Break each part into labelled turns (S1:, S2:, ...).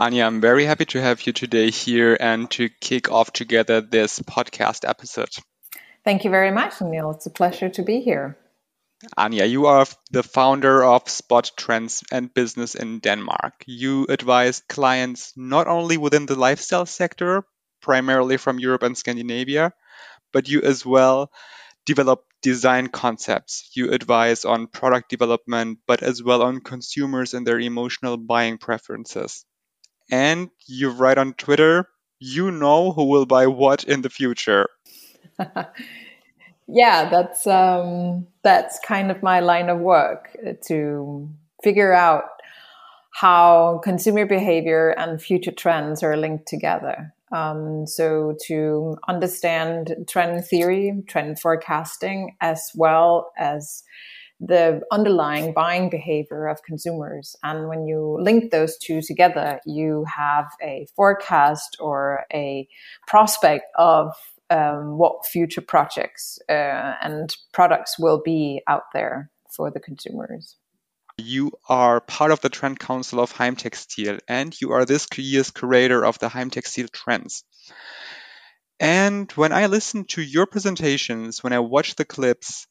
S1: Anya, I'm very happy to have you today here and to kick off together this podcast episode.
S2: Thank you very much, Neil. It's a pleasure to be here.
S1: Anya, you are the founder of SPOTT Trends and Business in Denmark. You advise clients not only within the lifestyle sector, primarily from Europe and Scandinavia, but you as well develop design concepts. You advise on product development, but as well on consumers and their emotional buying preferences and you write on Twitter, you know who will buy what in the future.
S2: yeah, that's um, that's kind of my line of work uh, to figure out how consumer behavior and future trends are linked together. Um, so to understand trend theory, trend forecasting, as well as the underlying buying behavior of consumers. And when you link those two together, you have a forecast or a prospect of um, what future projects uh, and products will be out there for the consumers.
S1: You are part of the Trend Council of Heimtextil, and you are this year's curator of the Heimtextil trends. And when I listen to your presentations, when I watch the clips,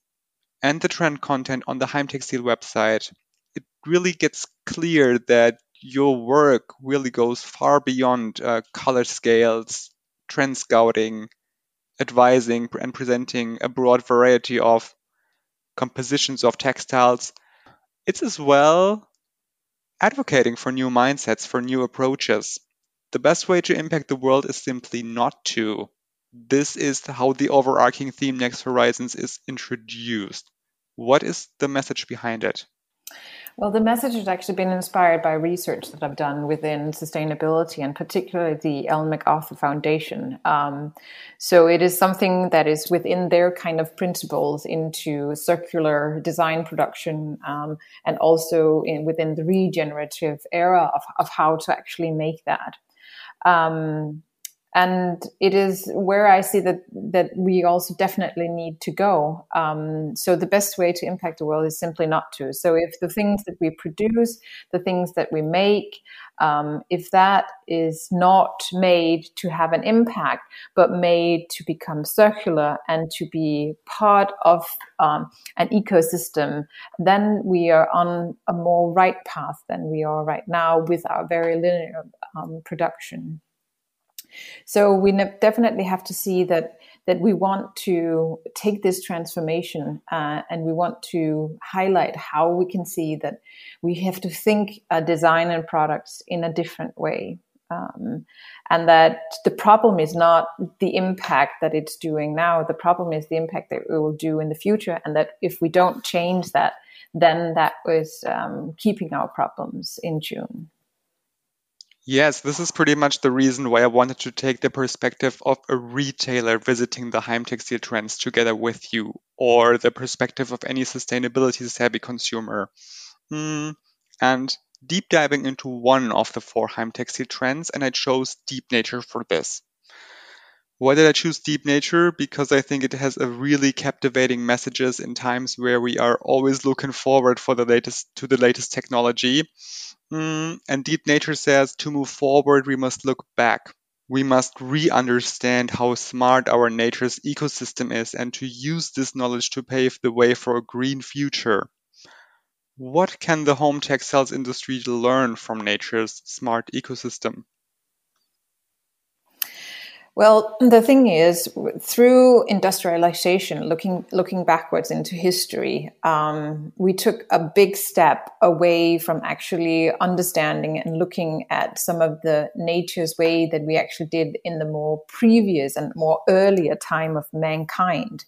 S1: and the trend content on the Heimtextil website, it really gets clear that your work really goes far beyond uh, color scales, trend scouting, advising, and presenting a broad variety of compositions of textiles. It's as well advocating for new mindsets, for new approaches. The best way to impact the world is simply not to this is how the overarching theme Next Horizons is introduced. What is the message behind it?
S2: Well, the message has actually been inspired by research that I've done within sustainability and particularly the Ellen MacArthur Foundation. Um, so it is something that is within their kind of principles into circular design production um, and also in, within the regenerative era of, of how to actually make that. Um, and it is where I see that that we also definitely need to go. Um, so the best way to impact the world is simply not to. So if the things that we produce, the things that we make, um, if that is not made to have an impact, but made to become circular and to be part of um, an ecosystem, then we are on a more right path than we are right now with our very linear um, production. So we definitely have to see that that we want to take this transformation uh, and we want to highlight how we can see that we have to think uh, design and products in a different way. Um, and that the problem is not the impact that it's doing now. The problem is the impact that it will do in the future. And that if we don't change that, then that was um, keeping our problems in tune.
S1: Yes, this is pretty much the reason why I wanted to take the perspective of a retailer visiting the Heimtextil trends together with you, or the perspective of any sustainability savvy consumer. Mm, and deep diving into one of the four Heimtextil trends, and I chose deep nature for this. Why did I choose deep nature? Because I think it has a really captivating messages in times where we are always looking forward for the latest to the latest technology Mm, and Deep Nature says to move forward, we must look back. We must re understand how smart our nature's ecosystem is and to use this knowledge to pave the way for a green future. What can the home textiles industry learn from nature's smart ecosystem?
S2: Well, the thing is, through industrialization, looking looking backwards into history, um, we took a big step away from actually understanding and looking at some of the nature's way that we actually did in the more previous and more earlier time of mankind.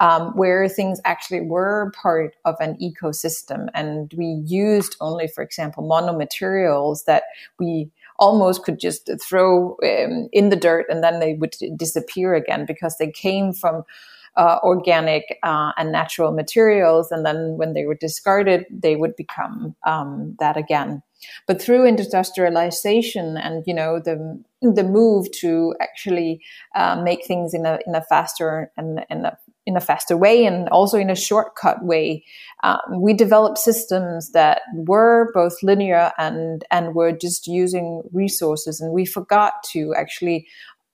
S2: Um, where things actually were part of an ecosystem and we used only, for example, monomaterials that we almost could just throw um, in the dirt and then they would disappear again because they came from uh, organic uh, and natural materials, and then when they were discarded, they would become um, that again. But through industrialization and you know the the move to actually uh, make things in a in a faster and in a in a faster way and also in a shortcut way. Um, we developed systems that were both linear and and were just using resources, and we forgot to actually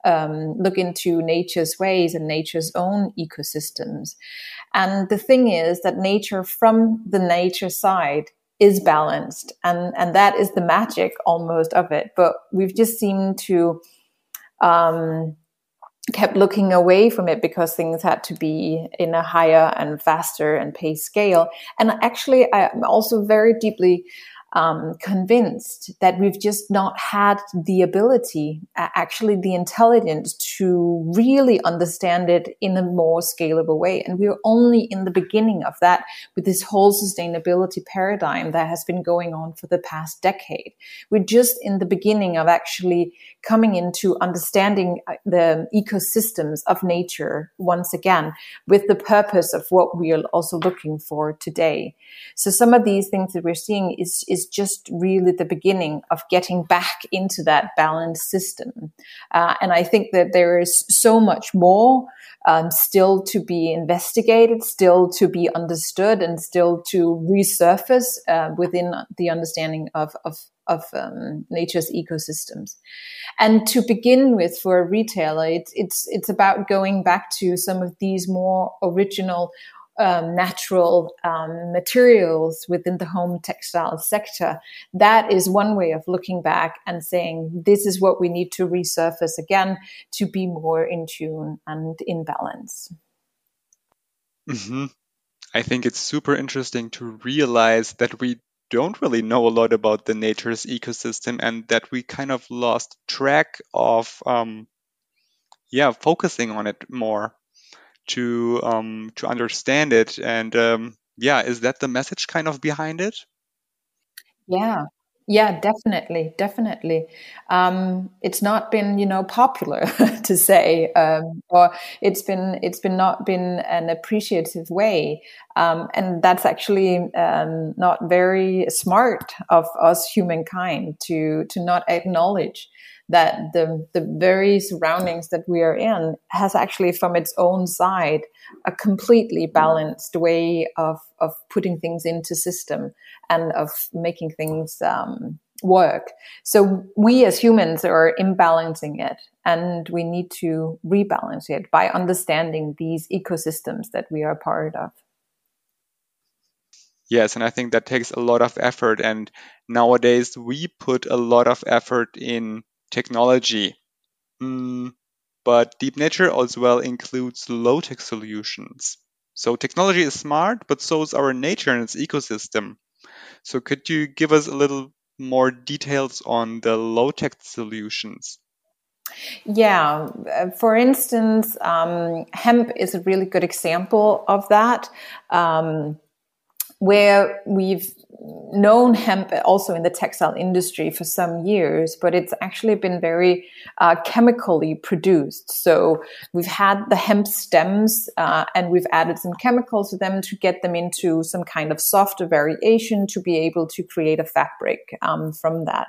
S2: um, look into nature's ways and nature's own ecosystems. And the thing is that nature, from the nature side, is balanced, and and that is the magic almost of it. But we've just seemed to um, kept looking away from it because things had to be in a higher and faster and pace scale. And actually, I'm also very deeply um, convinced that we've just not had the ability, actually the intelligence to really understand it in a more scalable way. And we're only in the beginning of that with this whole sustainability paradigm that has been going on for the past decade. We're just in the beginning of actually coming into understanding uh, the ecosystems of nature once again with the purpose of what we are also looking for today. So some of these things that we're seeing is, is just really the beginning of getting back into that balanced system. Uh, and I think that there is so much more um, still to be investigated, still to be understood, and still to resurface uh, within the understanding of, of of um, nature's ecosystems. And to begin with, for a retailer, it's it's it's about going back to some of these more original um, natural um, materials within the home textile sector. That is one way of looking back and saying, this is what we need to resurface again to be more in tune and in balance.
S1: Mm-hmm. I think it's super interesting to realize that we don't really know a lot about the nature's ecosystem and that we kind of lost track of um, yeah focusing on it more to um, to understand it. And um, yeah, is that the message kind of behind it?
S2: Yeah, yeah, definitely, definitely. Um, it's not been, you know, popular to say, um, or it's been, it's been not been an appreciative way, um, and that's actually um, not very smart of us humankind to to not acknowledge that the the very surroundings that we are in has actually from its own side a completely balanced way of of putting things into system and of making things um, work. So we as humans are imbalancing it, and we need to rebalance it by understanding these ecosystems that we are part of.
S1: Yes, and I think that takes a lot of effort. And nowadays, we put a lot of effort in technology. Mm, but deep nature as well includes low tech solutions. So technology is smart, but so is our nature and its ecosystem. So could you give us a little more details on the low tech solutions?
S2: Yeah, uh, for instance, um, hemp is a really good example of that. Um, where we've known hemp also in the textile industry for some years, but it's actually been very uh, chemically produced. So we've had the hemp stems uh, and we've added some chemicals to them to get them into some kind of softer variation to be able to create a fabric um, from that.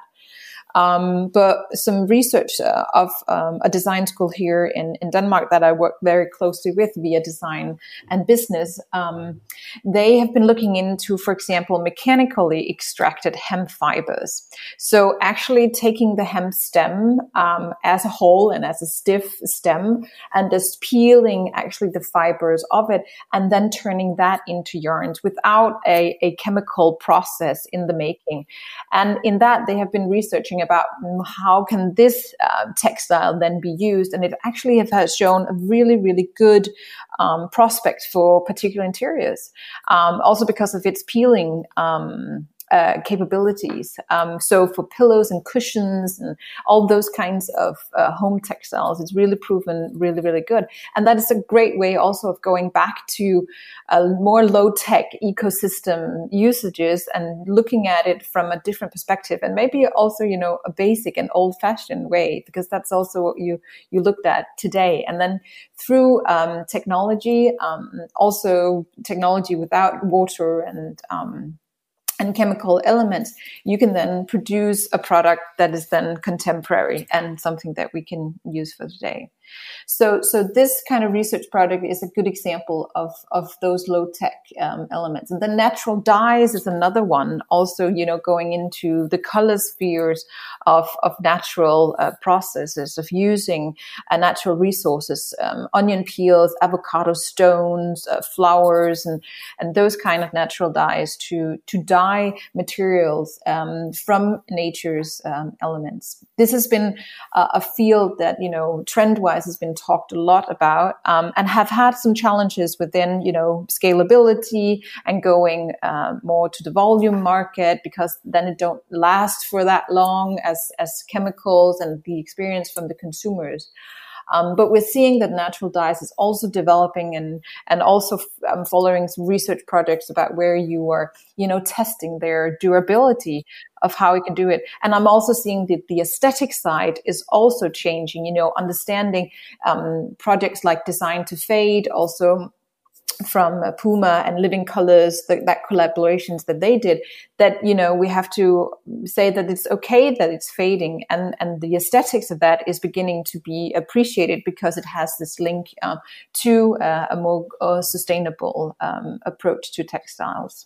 S2: Um, but some research uh, of um, a design school here in, in Denmark that I work very closely with via design and business, um, they have been looking into, for example, mechanically extracted hemp fibers. So actually taking the hemp stem um, as a whole and as a stiff stem and just peeling actually the fibers of it and then turning that into yarns without a, a chemical process in the making. And in that, they have been researching about how can this uh, textile then be used, and it actually has shown a really, really good um, prospect for particular interiors. Um, also because of its peeling um, uh, capabilities. Um, so for pillows and cushions and all those kinds of uh, home textiles, it's really proven really, really good. And that is a great way also of going back to uh, more low tech ecosystem usages and looking at it from a different perspective and maybe also, you know, a basic and old fashioned way, because that's also what you, you looked at today. And then through um, technology, um, also technology without water and um, and chemical elements, you can then produce a product that is then contemporary and something that we can use for today. So, so this kind of research project is a good example of, of those low tech um, elements. And the natural dyes is another one, also, you know, going into the color spheres of, of natural uh, processes, of using uh, natural resources, um, onion peels, avocado stones, uh, flowers, and, and those kind of natural dyes to, to dye materials um, from nature's um, elements. This has been a field that, you know, trend wise has been talked a lot about um, and have had some challenges within, you know, scalability and going uh, more to the volume market because then it don't last for that long as, as chemicals and the experience from the consumers. Um, but we're seeing that natural dyes is also developing and and also um, following some research projects about where you are, you know, testing their durability of how we can do it. And I'm also seeing that the aesthetic side is also changing. You know, understanding um, projects like Design to Fade also from Puma and Living Colors, the, that collaborations that they did, that you know we have to say that it's okay that it's fading, and and the aesthetics of that is beginning to be appreciated because it has this link uh, to uh, a more uh, sustainable um, approach to textiles.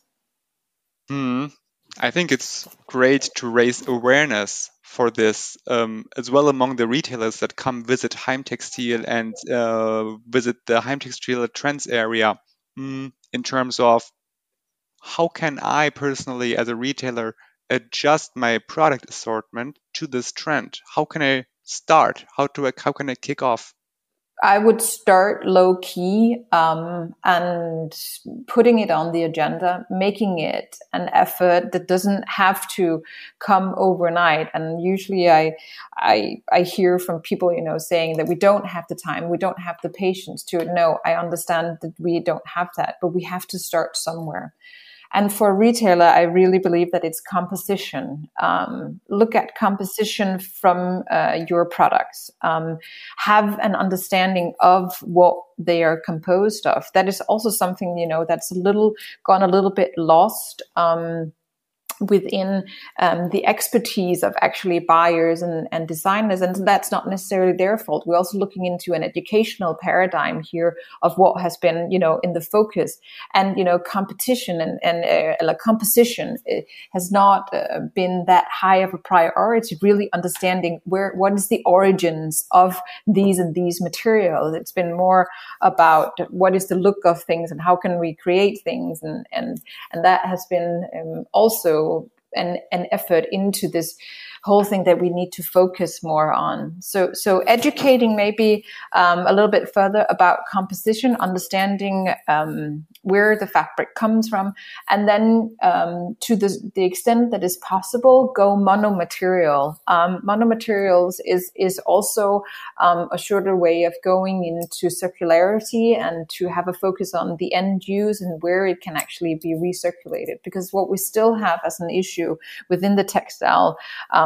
S1: Mm. I think it's great to raise awareness for this um, as well among the retailers that come visit Heimtextil and uh, visit the Heimtextil Trends area mm, in terms of how can I personally, as a retailer, adjust my product assortment to this trend? How can I start? How do I, how can I kick off?
S2: I would start low key um, and putting it on the agenda, making it an effort that doesn't have to come overnight. And usually, I, I, I hear from people, you know, saying that we don't have the time, we don't have the patience to. No, I understand that we don't have that, but we have to start somewhere. And for retailer, I really believe that it's composition. Um, look at composition from uh, your products. Um, have an understanding of what they are composed of. That is also something you know that's a little gone a little bit lost. Um, within um, the expertise of actually buyers and, and designers. And that's not necessarily their fault. We're also looking into an educational paradigm here of what has been, you know, in the focus. And, you know, competition and, and uh, composition uh, has not uh, been that high of a priority, really understanding where, what is the origins of these and these materials. It's been more about what is the look of things and how can we create things. And, and, and that has been um, also an, an effort into this whole thing that we need to focus more on. So, so educating maybe um, a little bit further about composition, understanding um, where the fabric comes from, and then um, to the, the extent that is possible, go monomaterial. Um, monomaterials is is also um, a shorter way of going into circularity and to have a focus on the end use and where it can actually be recirculated. Because what we still have as an issue within the textile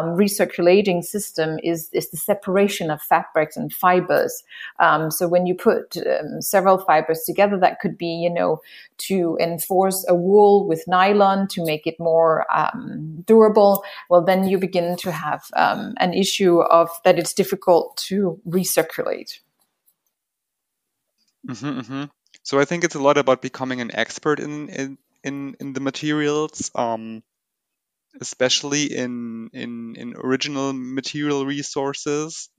S2: um, recirculating system is, is the separation of fabrics and fibers. Um, so when you put um, several fibers together, that could be, you know, to enforce a wool with nylon to make it more um, durable. Well, then you begin to have um, an issue of that it's difficult to recirculate.
S1: Mm-hmm, mm-hmm. So I think it's a lot about becoming an expert in in in, in the materials. Um, especially in, in, in original material resources.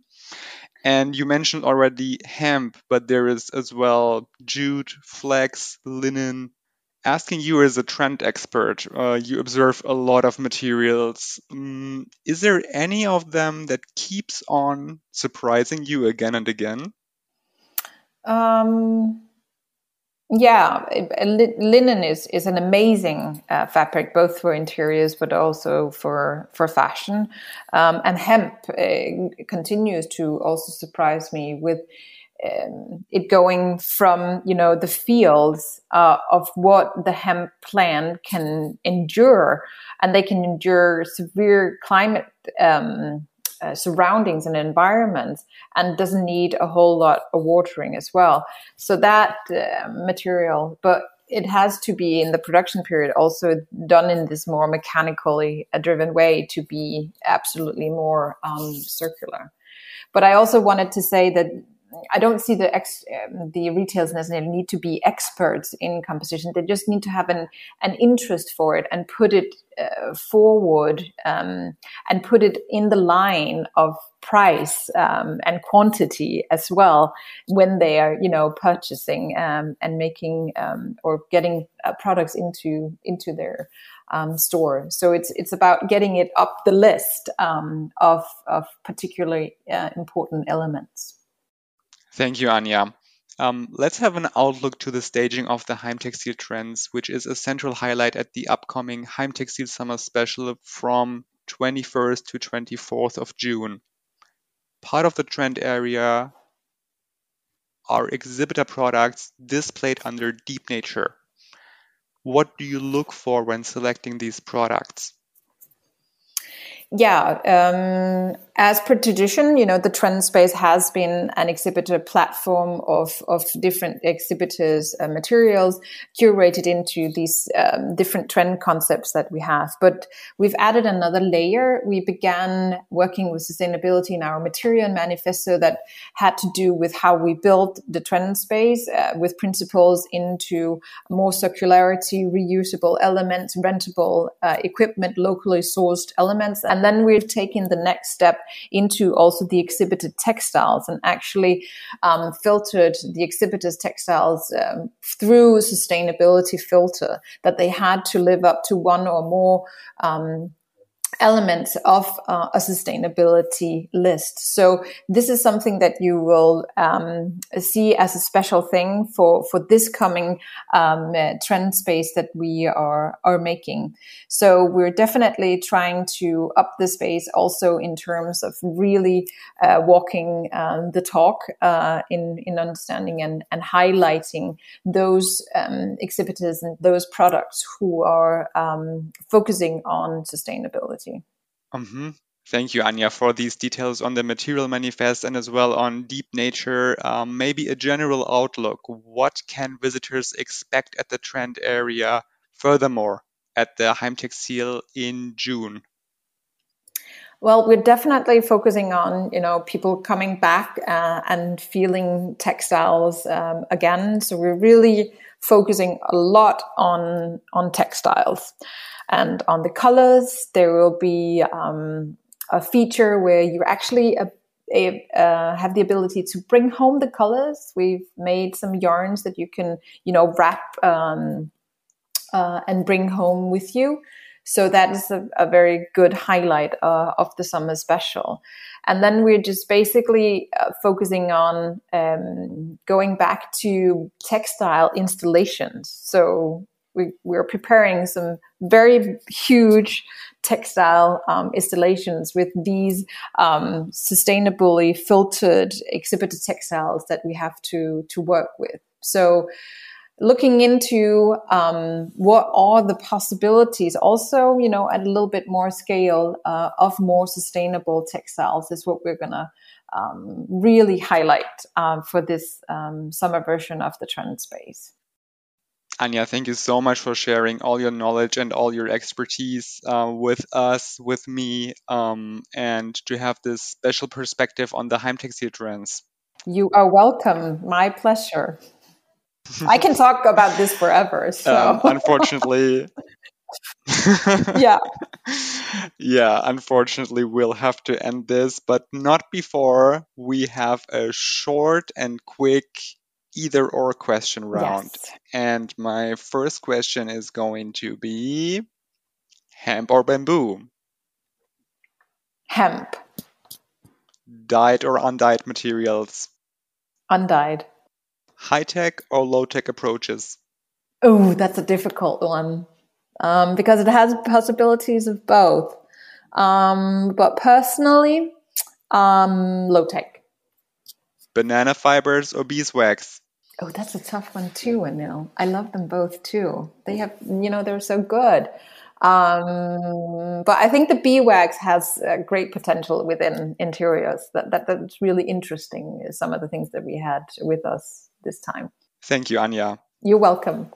S1: And you mentioned already hemp, but there is as well jute, flax, linen. Asking you as a trend expert, uh, you observe a lot of materials. Um, is there any of them that keeps on surprising you again and again?
S2: Um, yeah, linen is is an amazing uh, fabric, both for interiors but also for for fashion. Um, and hemp uh, continues to also surprise me with um, it going from you know the fields uh, of what the hemp plant can endure, and they can endure severe climate. Um, uh, surroundings and environments and doesn't need a whole lot of watering as well. So that uh, material, but it has to be in the production period also done in this more mechanically uh, driven way to be absolutely more um, circular. But I also wanted to say that I don't see the ex, um, the retailers necessarily need to be experts in composition. They just need to have an an interest for it and put it uh, forward um, and put it in the line of price um, and quantity as well when they are you know purchasing um, and making um, or getting uh, products into into their um, store. So it's it's about getting it up the list of of particularly uh, important elements.
S1: Thank you, Anya. Um, let's have an outlook to the staging of the Heimtextil trends, which is a central highlight at the upcoming Heimtextil Summer Special from 21st to 24th of June. Part of the trend area are exhibitor products displayed under Deep Nature. What do you look for when selecting these products?
S2: Yeah, um, as per tradition, you know, the Trend Space has been an exhibitor platform of, of different exhibitors' uh, materials curated into these um, different trend concepts that we have. But we've added another layer. We began working with sustainability in our material manifesto that had to do with how we built the Trend Space uh, with principles into more circularity, reusable elements, rentable uh, equipment, locally sourced elements. And then we've taken the next step into also the exhibited textiles and actually um, filtered the exhibitors textiles um, through sustainability filter that they had to live up to one or more um, elements of uh, a sustainability list. So this is something that you will um, see as a special thing for for this coming um, uh, trend space that we are are making. So we're definitely trying to up the space also in terms of really uh, walking um, the talk uh, in in understanding and and highlighting those um, exhibitors and those products who are um, focusing on sustainability.
S1: Mm-hmm. Thank you, Anya, for these details on the material manifest and as well on deep nature. Um, maybe a general outlook. What can visitors expect at the trend area furthermore at the Heimtextil in June?
S2: Well, we're definitely focusing on you know people coming back uh, and feeling textiles um, again. So we're really focusing a lot on on textiles. And on the colors, there will be um, a feature where you actually uh, uh, have the ability to bring home the colors. We've made some yarns that you can, you know, wrap um, uh, and bring home with you. So that is a, a very good highlight uh, of the summer special. And then we're just basically uh, focusing on um, going back to textile installations. So we, we're preparing some very huge textile um, installations with these um, sustainably filtered exhibited textiles that we have to to work with. So looking into um, what are the possibilities also you know at a little bit more scale uh, of more sustainable textiles is what we're gonna um, really highlight uh, for this um, summer version of the trend space
S1: Anya, thank you so much for sharing all your knowledge and all your expertise uh, with us, with me, um, and to have this special perspective on the Heimtextil trends.
S2: You are welcome. My pleasure. I can talk about this forever. So. Um,
S1: unfortunately.
S2: yeah.
S1: Yeah, unfortunately, we'll have to end this, but not before we have a short and quick either or question round. Yes. And my first question is going to be hemp or bamboo?
S2: Hemp.
S1: Dyed or undyed materials?
S2: Undyed.
S1: High tech or low tech approaches?
S2: Oh, that's a difficult one um, because it has possibilities of both. Um, but personally, um, low tech.
S1: Banana fibers or beeswax?
S2: Oh, that's a tough one too, Anil. I love them both too. They have, you know, they're so good. Um, but I think the beeswax has great potential within interiors. That, that that's really interesting. Some of the things that we had with us this time.
S1: Thank you, Anya.
S2: You're welcome.